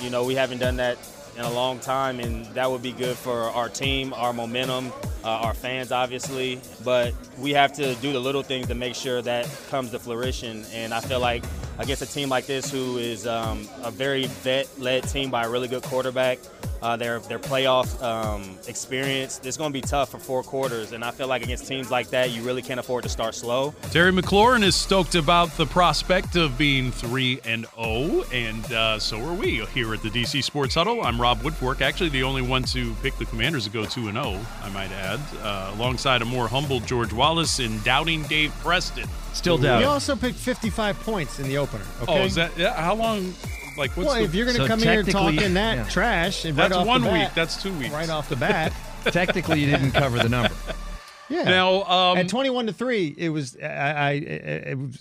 You know, we haven't done that in a long time, and that would be good for our team, our momentum, uh, our fans, obviously. But we have to do the little things to make sure that comes to fruition. And I feel like against a team like this, who is um, a very vet-led team by a really good quarterback, uh, their their playoff um, experience. It's going to be tough for four quarters, and I feel like against teams like that, you really can't afford to start slow. Terry McLaurin is stoked about the prospect of being three and zero, oh, and uh, so are we here at the DC Sports Huddle. I'm Rob Woodfork, actually the only one to pick the Commanders to go two and zero. Oh, I might add, uh, alongside a more humble George Wallace and doubting Dave Preston. Still doubting. We also picked 55 points in the opener. Okay? Oh, is that yeah? How long? Like, what's well, the, if you're going to so come here talking that yeah. trash, and that's right one bat, week. That's two weeks. Right off the bat. technically, you didn't cover the number. Yeah. Now, um, at twenty-one to three, it was I, I,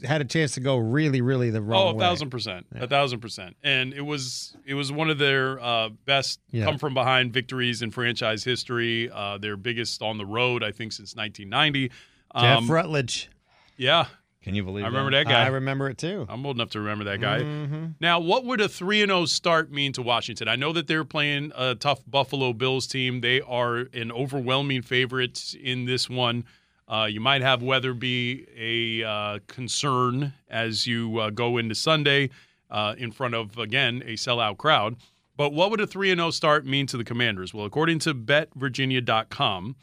I, had a chance to go really, really the wrong oh, a thousand percent, yeah. a thousand percent, and it was it was one of their uh, best yeah. come from behind victories in franchise history. Uh, their biggest on the road, I think, since 1990. Um, Jeff Rutledge. Yeah, can you believe? I remember that, that guy. I remember it too. I'm old enough to remember that guy. Mm-hmm. Now, what would a three and zero oh start mean to Washington? I know that they're playing a tough Buffalo Bills team. They are an overwhelming favorite in this one. Uh, you might have weather be a uh, concern as you uh, go into Sunday uh, in front of again a sellout crowd. But what would a three and zero oh start mean to the Commanders? Well, according to BetVirginia.com,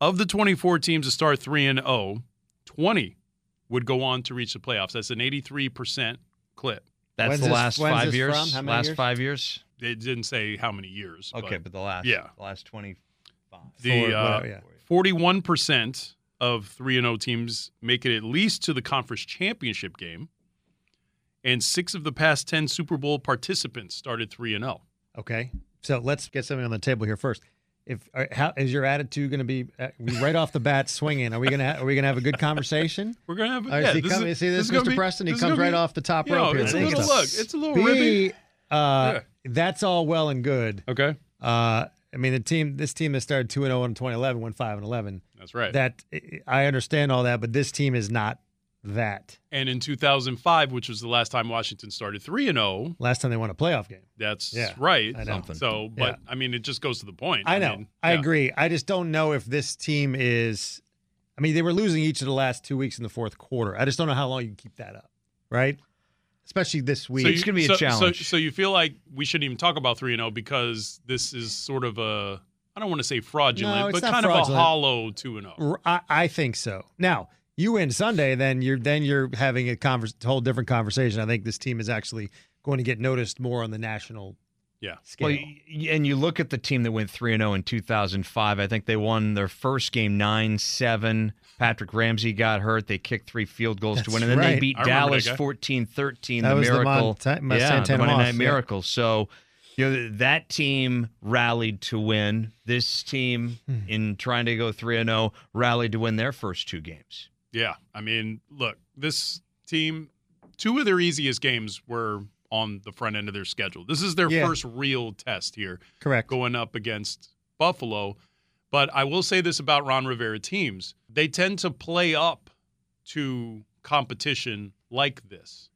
of the 24 teams to start three and 0, 20 would go on to reach the playoffs. That's an 83% clip. That's when's the this, last five years. last years? five years. It didn't say how many years. Okay, but, but the last yeah, the last 25. The uh, 41% of 3 and 0 teams make it at least to the conference championship game. And 6 of the past 10 Super Bowl participants started 3 and 0. Okay. So let's get something on the table here first if uh, how is your attitude going to be uh, right off the bat swinging? Are we going to are we going to have a good conversation? We're going to have. A, yeah, this is, see this, this Mr. Be, Preston? He comes right be, off the top rope know, here. It's a little look. It's a little B, uh, yeah. That's all well and good. Okay. Uh, I mean, the team, this team that started two and zero oh in 2011, went five and 11. That's right. That I understand all that, but this team is not that. And in 2005, which was the last time Washington started 3 and 0, last time they won a playoff game. That's yeah, right. Something. So, but yeah. I mean, it just goes to the point. I know. I, mean, I agree. I just don't know if this team is. I mean, they were losing each of the last two weeks in the fourth quarter. I just don't know how long you can keep that up, right? Especially this week. So it's going to be so, a challenge. So, so you feel like we shouldn't even talk about 3 and 0 because this is sort of a. I don't want to say fraudulent, no, but kind fraudulent. of a hollow 2 and 0. I, I think so. Now, you win Sunday, then you're then you're having a converse, whole different conversation. I think this team is actually going to get noticed more on the national yeah. Scale. Well, and you look at the team that went 3 and 0 in 2005. I think they won their first game 9 7. Patrick Ramsey got hurt. They kicked three field goals That's to win. And then right. they beat Dallas 14 13. The miracle. The Mon- yeah, the Monday Night yeah. Miracle. So, you know, that team rallied to win. This team, hmm. in trying to go 3 and 0, rallied to win their first two games. Yeah, I mean, look, this team, two of their easiest games were on the front end of their schedule. This is their yeah. first real test here. Correct. Going up against Buffalo. But I will say this about Ron Rivera teams they tend to play up to competition like this.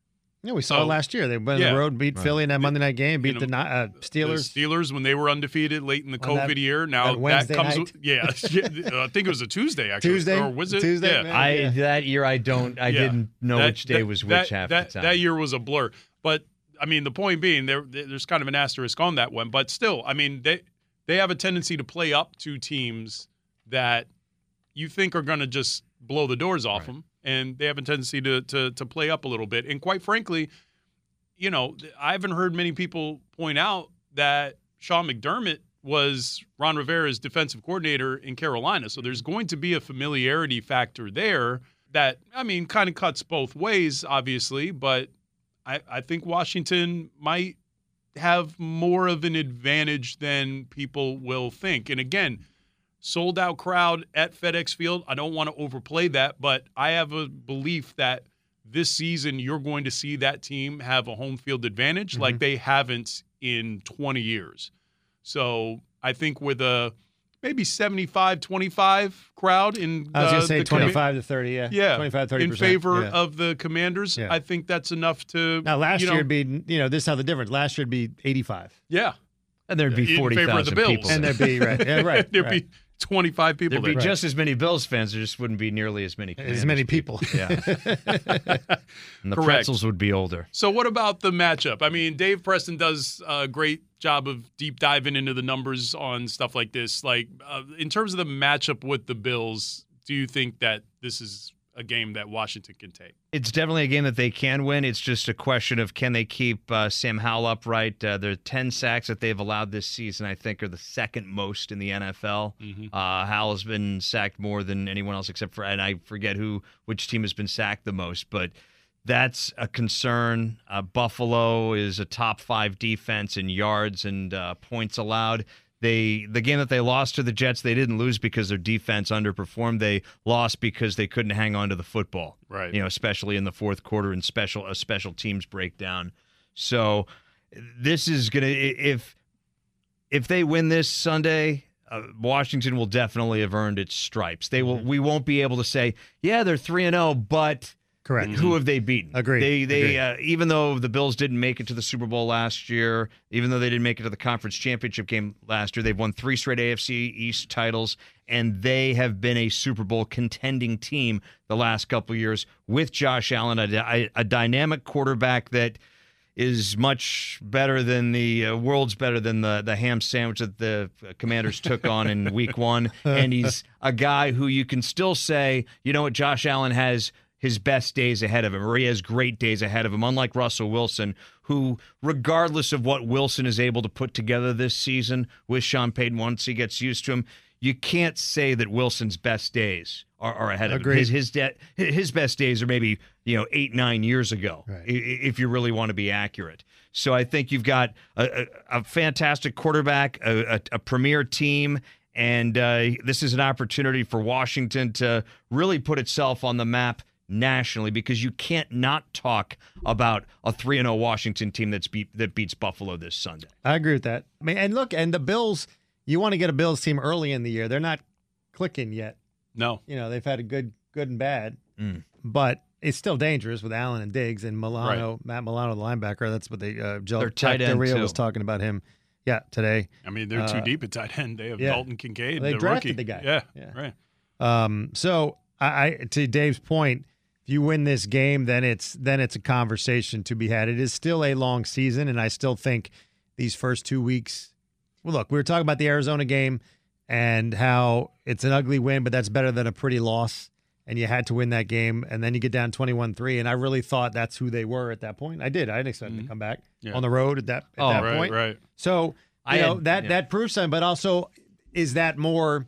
Yeah, we saw so, it last year. They went yeah, on the road, beat right. Philly in that Monday night game, beat you know, the uh, Steelers. The Steelers when they were undefeated late in the COVID that, year. Now that, that comes, night. yeah. I think it was a Tuesday actually. Tuesday or was it Tuesday? Yeah. Man, I yeah. that year I don't I yeah. didn't know that, which day that, was which that, half that, the time. That year was a blur, but I mean the point being there there's kind of an asterisk on that one, but still, I mean they they have a tendency to play up to teams that you think are going to just blow the doors off right. them, and they have a tendency to to to play up a little bit, and quite frankly you know, I haven't heard many people point out that Sean McDermott was Ron Rivera's defensive coordinator in Carolina. So there's going to be a familiarity factor there that, I mean, kind of cuts both ways, obviously, but I, I think Washington might have more of an advantage than people will think. And again, sold out crowd at FedEx Field. I don't want to overplay that, but I have a belief that – this season you're going to see that team have a home field advantage mm-hmm. like they haven't in 20 years. So I think with a maybe 75 25 crowd in I was uh, gonna say the commi- 25 to 30. Yeah, yeah 25 30 in favor yeah. of the commanders Yeah. i think that's enough to Now last know, year it'd be you know this is how the difference. Last year it'd be 85, yeah And there'd be In forty favor of the thousand Bills. people. and there. there'd be right, yeah, right, there'd right. be 25 people There'd be there. just as many Bills fans. There just wouldn't be nearly as many. as Commanders many people. Yeah. and the Correct. pretzels would be older. So, what about the matchup? I mean, Dave Preston does a great job of deep diving into the numbers on stuff like this. Like, uh, in terms of the matchup with the Bills, do you think that this is a game that Washington can take? It's definitely a game that they can win. It's just a question of can they keep uh, Sam Howell upright. Uh, their 10 sacks that they've allowed this season, I think, are the second most in the NFL. Uh, Howell has been sacked more than anyone else except for, and I forget who, which team has been sacked the most, but that's a concern. Uh, Buffalo is a top five defense in yards and uh, points allowed. They the game that they lost to the Jets, they didn't lose because their defense underperformed. They lost because they couldn't hang on to the football. Right. You know, especially in the fourth quarter and special a special teams breakdown. So this is gonna if if they win this Sunday, uh, Washington will definitely have earned its stripes. They will. We won't be able to say, yeah, they're three and zero, but Correct. who have they beaten? Agreed. They they Agreed. Uh, even though the Bills didn't make it to the Super Bowl last year, even though they didn't make it to the conference championship game last year, they've won three straight AFC East titles, and they have been a Super Bowl contending team the last couple of years with Josh Allen, a, a dynamic quarterback that is much better than the uh, world's better than the the ham sandwich that the Commanders took on in Week One, and he's a guy who you can still say, you know what, Josh Allen has his best days ahead of him, or he has great days ahead of him. Unlike Russell Wilson, who, regardless of what Wilson is able to put together this season with Sean Payton, once he gets used to him, you can't say that Wilson's best days are, are ahead of him. His his, de- his best days are maybe you know eight nine years ago, Right. if you really want to be accurate. So I think you've got a, a, a fantastic quarterback, a, a, a premier team, and uh, this is an opportunity for Washington to really put itself on the map nationally because you can't not talk about a 3 0 Washington team that's beat that beats Buffalo this Sunday. I agree with that. I mean, and look, and the Bills, you want to get a Bills team early in the year. They're not clicking yet. No. You know, they've had a good, good and bad, Mm. but it's still dangerous with Allen and Diggs and Milano, Matt Milano, the linebacker. That's what they, uh, Joe Their tight end, Del Rio was talking about him. Yeah, today. I mean, they're too Uh, deep at tight end. They have yeah. Dalton Kincaid, They the drafted rookie. the guy. Yeah, Yeah. right. Um, so I, I to Dave's point, if you win this game, then it's then it's a conversation to be had. It is still a long season, and I still think these first two weeks. Well, look, we were talking about the Arizona game and how it's an ugly win, but that's better than a pretty loss. And you had to win that game, and then you get down twenty-one-three. And I really thought that's who they were at that point. I did. I didn't expect them to mm-hmm. come back Yeah. on the road at that at Oh, that right, point. right. So I know had- that yeah. that proves something, but also is that more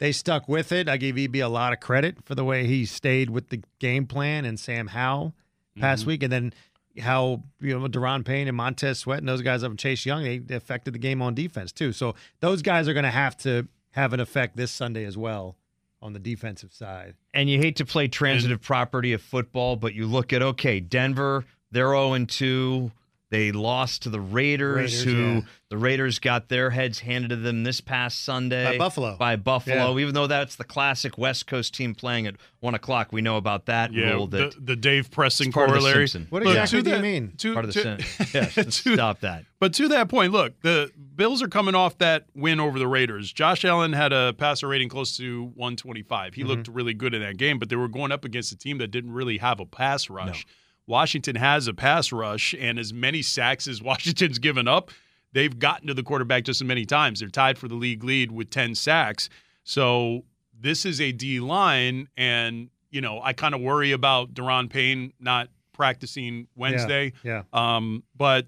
they stuck with it. I gave EB a lot of credit for the way he stayed with the game plan and Sam Howell past mm-hmm. week, and then how you know Daron Payne and Montez Sweat and those guys up and Chase Young they affected the game on defense too. So those guys are going to have to have an effect this Sunday as well on the defensive side. And you hate to play transitive property of football, but you look at okay, Denver, they're 0 2. They lost to the Raiders, Raiders, who yeah. the Raiders got their heads handed to them this past Sunday By Buffalo. By Buffalo, even though that's the classic West Coast team playing at one o'clock. We know about that Yeah, rule. That the, the Dave Preston It's part of the corollary. What Look, exactly to do you mean? To, part of the to- sin. Yes, to- stop that. But to that point, look, the Bills are coming off that win over the Raiders. Josh Allen had a passer rating close to 125. He mm-hmm. looked really good in that game, but they were going up against a team that didn't really have a pass rush. Washington has a pass rush, and as many sacks as Washington's given up, they've gotten to the quarterback just as many times. They're tied for the league lead with 10 sacks. So this is a D line, and, you know, I kind of worry about Daron Payne not practicing Wednesday. Yeah. Um, but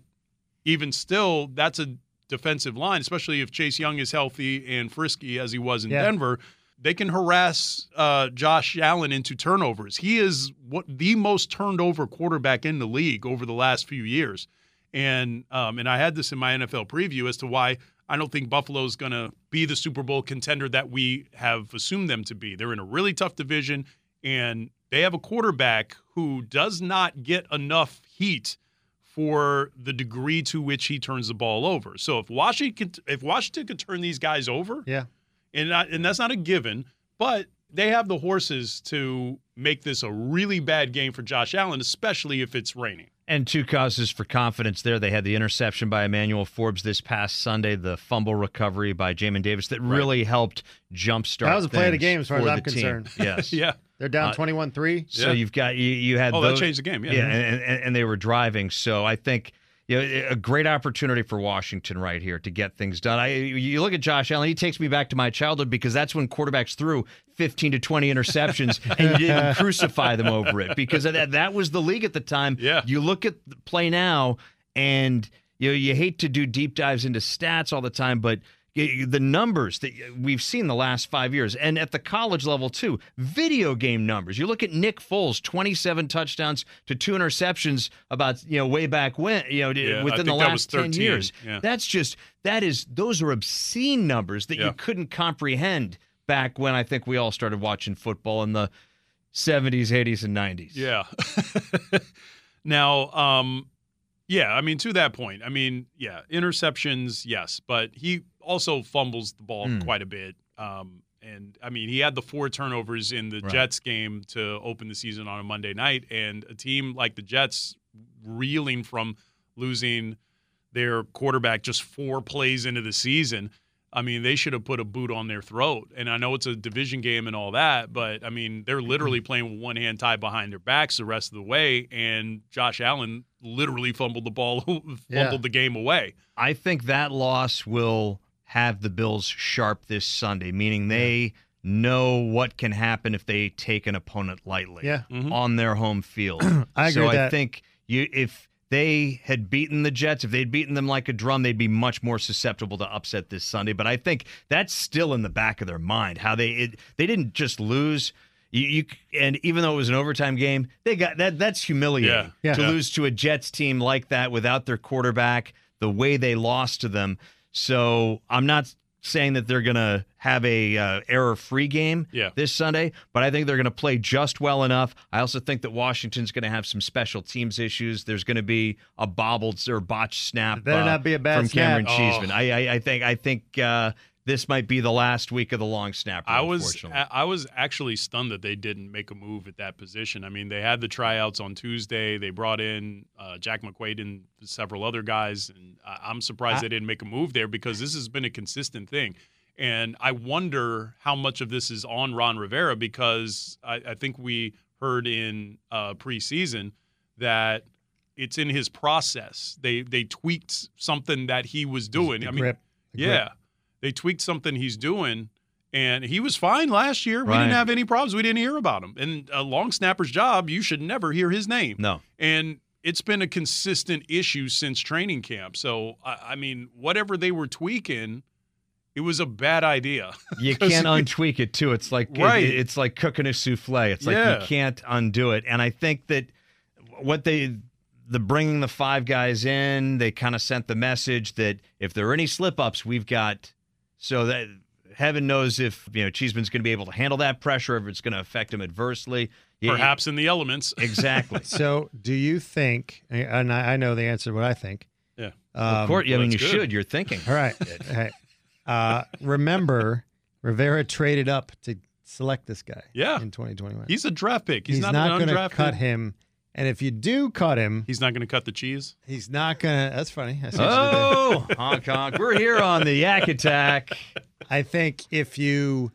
even still, that's a defensive line, especially if Chase Young is healthy and frisky as he was in Yeah. Denver. They can harass uh, Josh Allen into turnovers. He is what the most turned over quarterback in the league over the last few years, and um, and I had this in my NFL preview as to why I don't think Buffalo's going to be the Super Bowl contender that we have assumed them to be. They're in a really tough division, and they have a quarterback who does not get enough heat for the degree to which he turns the ball over. So if Washington if Washington could turn these guys over, Yeah. And not, and that's not a given. But they have the horses to make this a really bad game for Josh Allen, especially if it's raining. And two causes for confidence there. They had the interception by Emmanuel Forbes this past Sunday, the fumble recovery by Jamin Davis that really helped jumpstart. That was a play of the game as far as I'm the team. concerned. Yes. Yeah. They're down Uh, 21 3. So Yeah. you've got you, you had Oh, that changed the game. Yeah. yeah, and, and, and they were driving. So I think you know, a great opportunity for Washington right here to get things done. I you look at Josh Allen; he takes me back to my childhood because that's when quarterbacks threw 15 to 20 interceptions and you didn't crucify them over it because that that was the league at the time. Yeah. You look at the play now, and you know you hate to do deep dives into stats all the time, but the numbers that we've seen the last five years, and at the college level too, video game numbers. You look at Nick Foles, twenty-seven touchdowns to two interceptions, about you know way back when, you know Yeah, within the think that was last ten years. yeah. That's just that is those are obscene numbers that Yeah. you couldn't comprehend back when I think we all started watching football in the seventies, eighties, and nineties. Yeah. now, um, yeah, I mean, to that point, I mean, yeah, interceptions, yes, but he also fumbles the ball Mm. quite a bit. Um, and I mean, he had the four turnovers in the Right. Jets game to open the season on a Monday night, and a team like the Jets reeling from losing their quarterback just four plays into the season. I mean, they should have put a boot on their throat. And I know it's a division game and all that, but I mean, they're literally playing with one hand tied behind their backs the rest of the way. And Josh Allen literally fumbled the ball, fumbled Yeah. the game away. I think that loss will have the Bills sharp this Sunday, meaning they know what can happen if they take an opponent lightly Yeah. Mhm. on their home field. I agree so with I that. think you if they had beaten the Jets, if they'd beaten them like a drum, they'd be much more susceptible to upset this Sunday. But I think that's still in the back of their mind how they it, they didn't just lose. You, you and even though it was an overtime game, they got that. That's humiliating Yeah. to Yeah. lose to a Jets team like that without their quarterback, the way they lost to them. So I'm not saying that they're going to have a uh, error-free game Yeah. this Sunday, but I think they're going to play just well enough. I also think that Washington's going to have some special teams issues. There's going to be a bobbled or botched snap. It better uh, not be a bad from Cameron snap. Cheeseman. Oh. I, I, I think I think uh, this might be the last week of the long snapper. I was. I was actually stunned that they didn't make a move at that position. I mean, they had the tryouts on Tuesday. They brought in uh, Jack McQuaid and several other guys, and I'm surprised I- they didn't make a move there because this has been a consistent thing. And I wonder how much of this is on Ron Rivera because I, I think we heard in uh, preseason that it's in his process. They they tweaked something that he was doing. I mean, grip. The grip. They tweaked something he's doing, and he was fine last year. We didn't have any problems. We didn't hear about him. And a long snapper's job, you should never hear his name. no. And it's been a consistent issue since training camp. So I, I mean, whatever they were tweaking, it was a bad idea. you can't untweak it too. It's like Right. it- it's like cooking a souffle. It's like Yeah. you can't undo it. And I think that what they the bringing the five guys in, they kind of sent the message that if there are any slip ups, we've got so that heaven knows if you know Cheeseman's going to be able to handle that pressure, if it's going to affect him adversely. Yeah, Perhaps in the elements. exactly. So, do you think, and I I know the answer to what I think. Yeah. Um, of course, I mean you good. should. You're thinking. All right. hey, uh, remember, Rivera traded up to select this guy Yeah. in 2021. He's a draft pick. He's, He's not, not an going to undrafted. cut him. And if you do cut him, He's not going to cut the cheese. he's not going to. That's funny. I see what you did there. Oh, Hong Kong. We're here on the Yak Attack. I think if you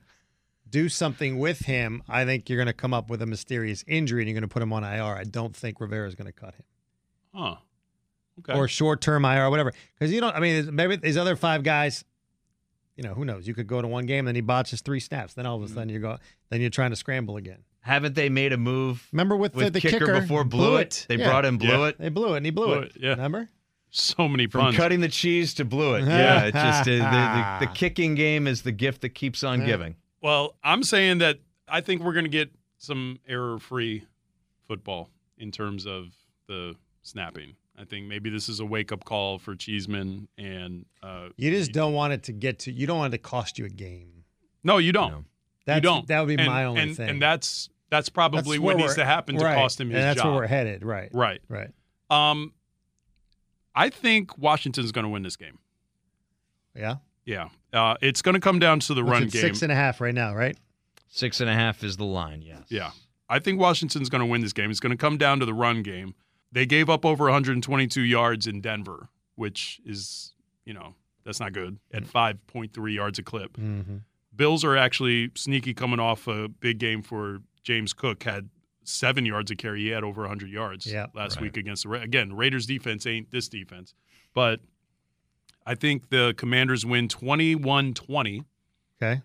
do something with him, I think you're going to come up with a mysterious injury and you're going to put him on IR. I don't think Rivera is going to cut him Huh. Okay. or short term IR or whatever. Because you don't. I mean, maybe these other five guys. You know, who knows? You could go to one game, then he botches three snaps. Then all of a hmm. sudden you go, then you're trying to scramble again. Haven't they made a move Remember with, with the, the kicker, kicker, before blew it? They Yeah. brought in blew Yeah. it. They blew it, and he blew, Blew it. it, yeah. Remember? so many puns. From puns. cutting the cheese to blew it. Yeah, it's just uh, the, the, the kicking game is the gift that keeps on Yeah. giving. Well, I'm saying that I think we're going to get some error-free football in terms of the snapping. I think maybe this is a wake-up call for Cheeseman and uh, You just don't want it to get to. You don't want it to cost you a game. no, you don't. No. That's, you don't. That would be and, my only and, thing. And that's that's probably That's what needs to happen to right. cost him his and that's job. where we're headed. Right. right. Right. Um, I think Washington's going to win this game. Yeah. Yeah, uh, it's going to come down to the What's run game. Six and a half right now, right? Six and a half is the line. Yes. Yeah. I think Washington's going to win this game. It's going to come down to the run game. They gave up over 122 yards in Denver, which is, you know, that's not good at 5.3 yards a clip. Mm-hmm. Bills are actually sneaky coming off a big game for James Cook had 7 yards a carry. He had over 100 yards Yeah, last right. week against the Ra- again, Raiders defense ain't this defense. But I think the Commanders win 21-20 Okay.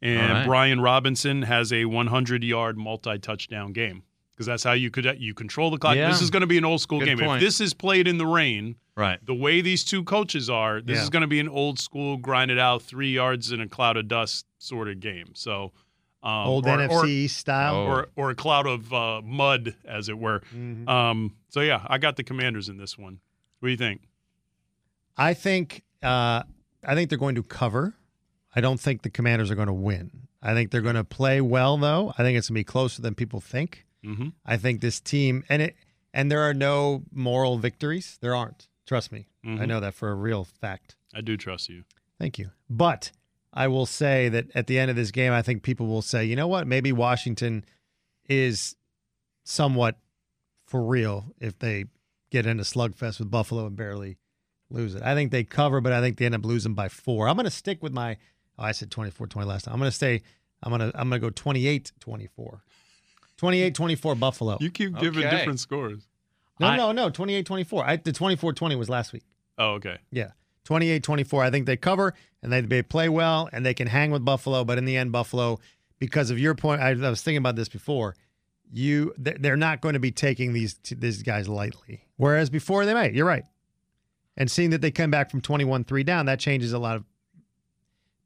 and All right. Brian Robinson has a 100 yard multi touchdown game because that's how you could you control the clock. Yeah. This is going to be an old school Good game. point. If this is played in the rain, Right. the way these two coaches are, this Yeah. is going to be an old school grinded out three yards in a cloud of dust sort of game. So um, Old or, NFC or, style. Oh. or or a cloud of uh, mud, as it were. Mhm. Um, so yeah, I got the Commanders in this one. What do you think? I think uh, I think they're going to cover. I don't think the Commanders are going to win. I think they're going to play well, though. I think it's going to be closer than people think. Mm-hmm. I think this team and it and there are no moral victories. There aren't. Trust me. I Mhm. know that for a real fact. I do trust you. Thank you. But I will say that at the end of this game, I think people will say, you know what? Maybe Washington is somewhat for real if they get into slugfest with Buffalo and barely lose it. I think they cover, but I think they end up losing by four. I'm going to stick with my. Oh, I said 24-20 last time. I'm going to stay. I'm going to. I'm going to go 28-24. 28-24 Buffalo. You keep giving Okay. different scores. no, I- no, no. 28-24. I, the 24-20 was last week. Oh, okay. Yeah. 28 24. I think they cover and they, they play well and they can hang with Buffalo. But in the end, Buffalo, because of your point, I, I was thinking about this before. You, they- they're not going to be taking these these guys lightly. Whereas before they might. You're right. And seeing that they come back from 21 3 down, that changes a lot of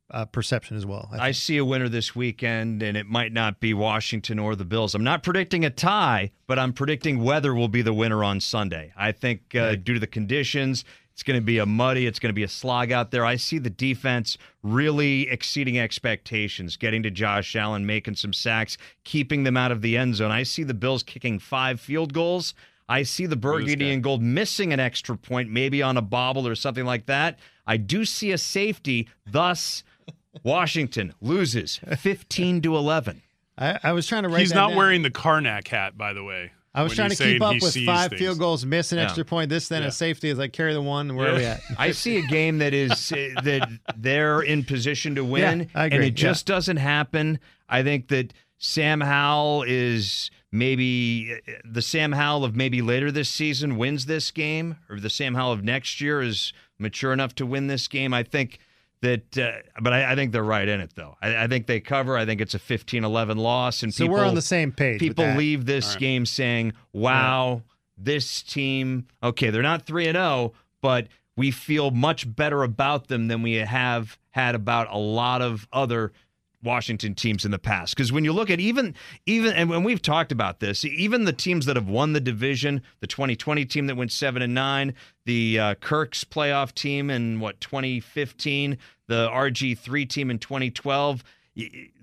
uh, perception as well. I I see a winner this weekend, and it might not be Washington or the Bills. I'm not predicting a tie, but I'm predicting weather will be the winner on Sunday. I think uh, due to the conditions, it's going to be a muddy, it's going to be a slog out there. I see the defense really exceeding expectations, getting to Josh Allen, making some sacks, keeping them out of the end zone. I see the Bills kicking five field goals. I see the burgundy and gold missing an extra point, maybe on a bobble or something like that. I do see a safety, thus. Washington loses 15 to 11. I, I was trying to write He's that not down. wearing the Carnac hat, by the way. I was when trying to keep up with five things. field goals, miss an Yeah. extra point, this, then Yeah. a safety is like carry the one. Where are we at? I see a game that is uh, that they're in position to win, Yeah, I and agree. it just doesn't happen. I think that Sam Howell is maybe uh, the Sam Howell of maybe later this season wins this game, or the Sam Howell of next year is mature enough to win this game. I think that, uh, but I, I think they're right in it though. I, I think they cover. I think it's a 15-11 loss, and So people we're on the same page. with people leave this right. game saying, "Wow, this team. Okay, they're not three and zero, but we feel much better about them than we have had about a lot of other." Washington teams in the past because when you look at even even and when we've talked about this even the teams that have won the division the 2020 team that went 7 and 9 the uh, Kirk's playoff team in what 2015 the RG3 team in 2012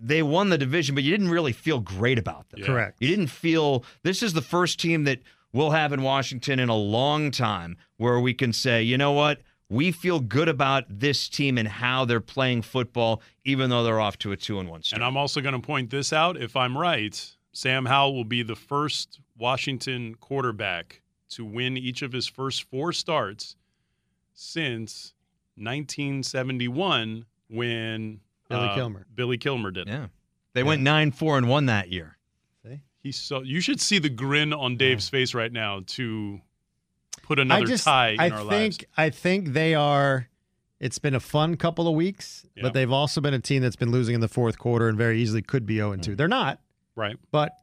they won the division but you didn't really feel great about them Yeah. Correct. you didn't feel this is the first team that we'll have in Washington in a long time where we can say, you know what? We feel good about this team and how they're playing football, even though they're off to a two and one start. And I'm also going to point this out. If I'm right, Sam Howell will be the first Washington quarterback to win each of his first four starts since 1971 when Billy uh, Kilmer. Billy Kilmer did. yeah, they went nine four and one that year. He's so you should see the grin on Dave's face right now to put another just, tie in I our think, lives. I think they are. It's been a fun couple of weeks, Yeah. but they've also been a team that's been losing in the fourth quarter and very easily could be 0 Mm. 2. They're not, Right. but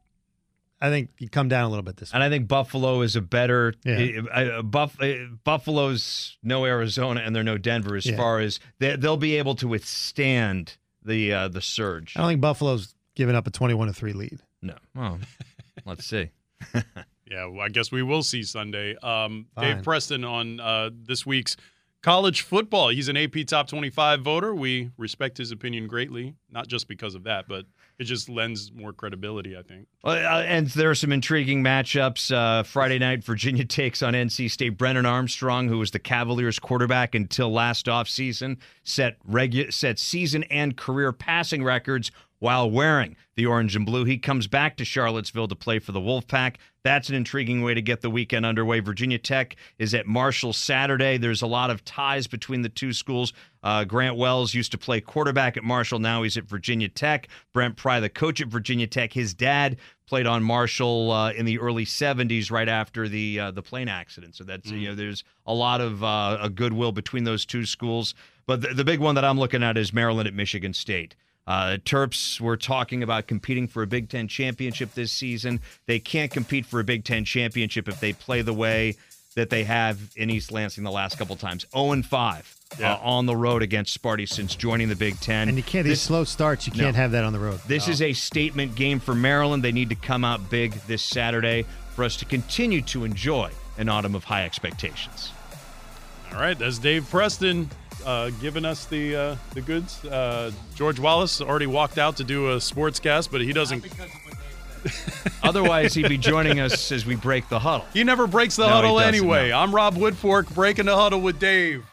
I think you come down a little bit this And I think Buffalo is a better Yeah. uh, uh, Buff, uh, Buffalo's no Arizona and they're no Denver as Yeah. far as they, they'll be able to withstand the uh, the surge. I don't think Buffalo's given up a 21 to 3 lead. No, well, let's see. Yeah, well, I guess we will see Sunday. Um, Dave Preston on uh, this week's college football. He's an AP Top 25 voter. We respect his opinion greatly, not just because of that, but it just lends more credibility, I think. Uh, and there are some intriguing matchups. Uh, Friday night, Virginia takes on NC State. Brennan Armstrong, who was the Cavaliers quarterback until last offseason, set regu- set season and career passing records while wearing the orange and blue. He comes back to Charlottesville to play for the Wolfpack. That's an intriguing way to get the weekend underway. Virginia Tech is at Marshall Saturday. There's a lot of ties between the two schools. Uh, Grant Wells used to play quarterback at Marshall. Now he's at Virginia Tech. Brent Pry, the coach at Virginia Tech, his dad played on Marshall uh, in the early 70s, right after the uh, the plane accident. So that's mm. you know there's a lot of uh, a goodwill between those two schools. But the, the big one that I'm looking at is Maryland at Michigan State. Uh, Terps were talking about competing for a Big Ten championship this season. They can't compete for a Big Ten championship if they play the way that they have in East Lansing the last couple times. 0 and 5 yeah. uh, on the road against Sparty since joining the Big Ten. And you can't these slow starts. You can't no. have that on the road. This no. is a statement game for Maryland. They need to come out big this Saturday for us to continue to enjoy an autumn of high expectations. All right, that's Dave Preston uh, giving us the uh, the goods. Uh, George Wallace already walked out to do a sports cast, but he doesn't. Otherwise, he'd be joining us as we break the huddle. He never breaks the no, huddle anyway. No. I'm Rob Woodfork breaking the huddle with Dave.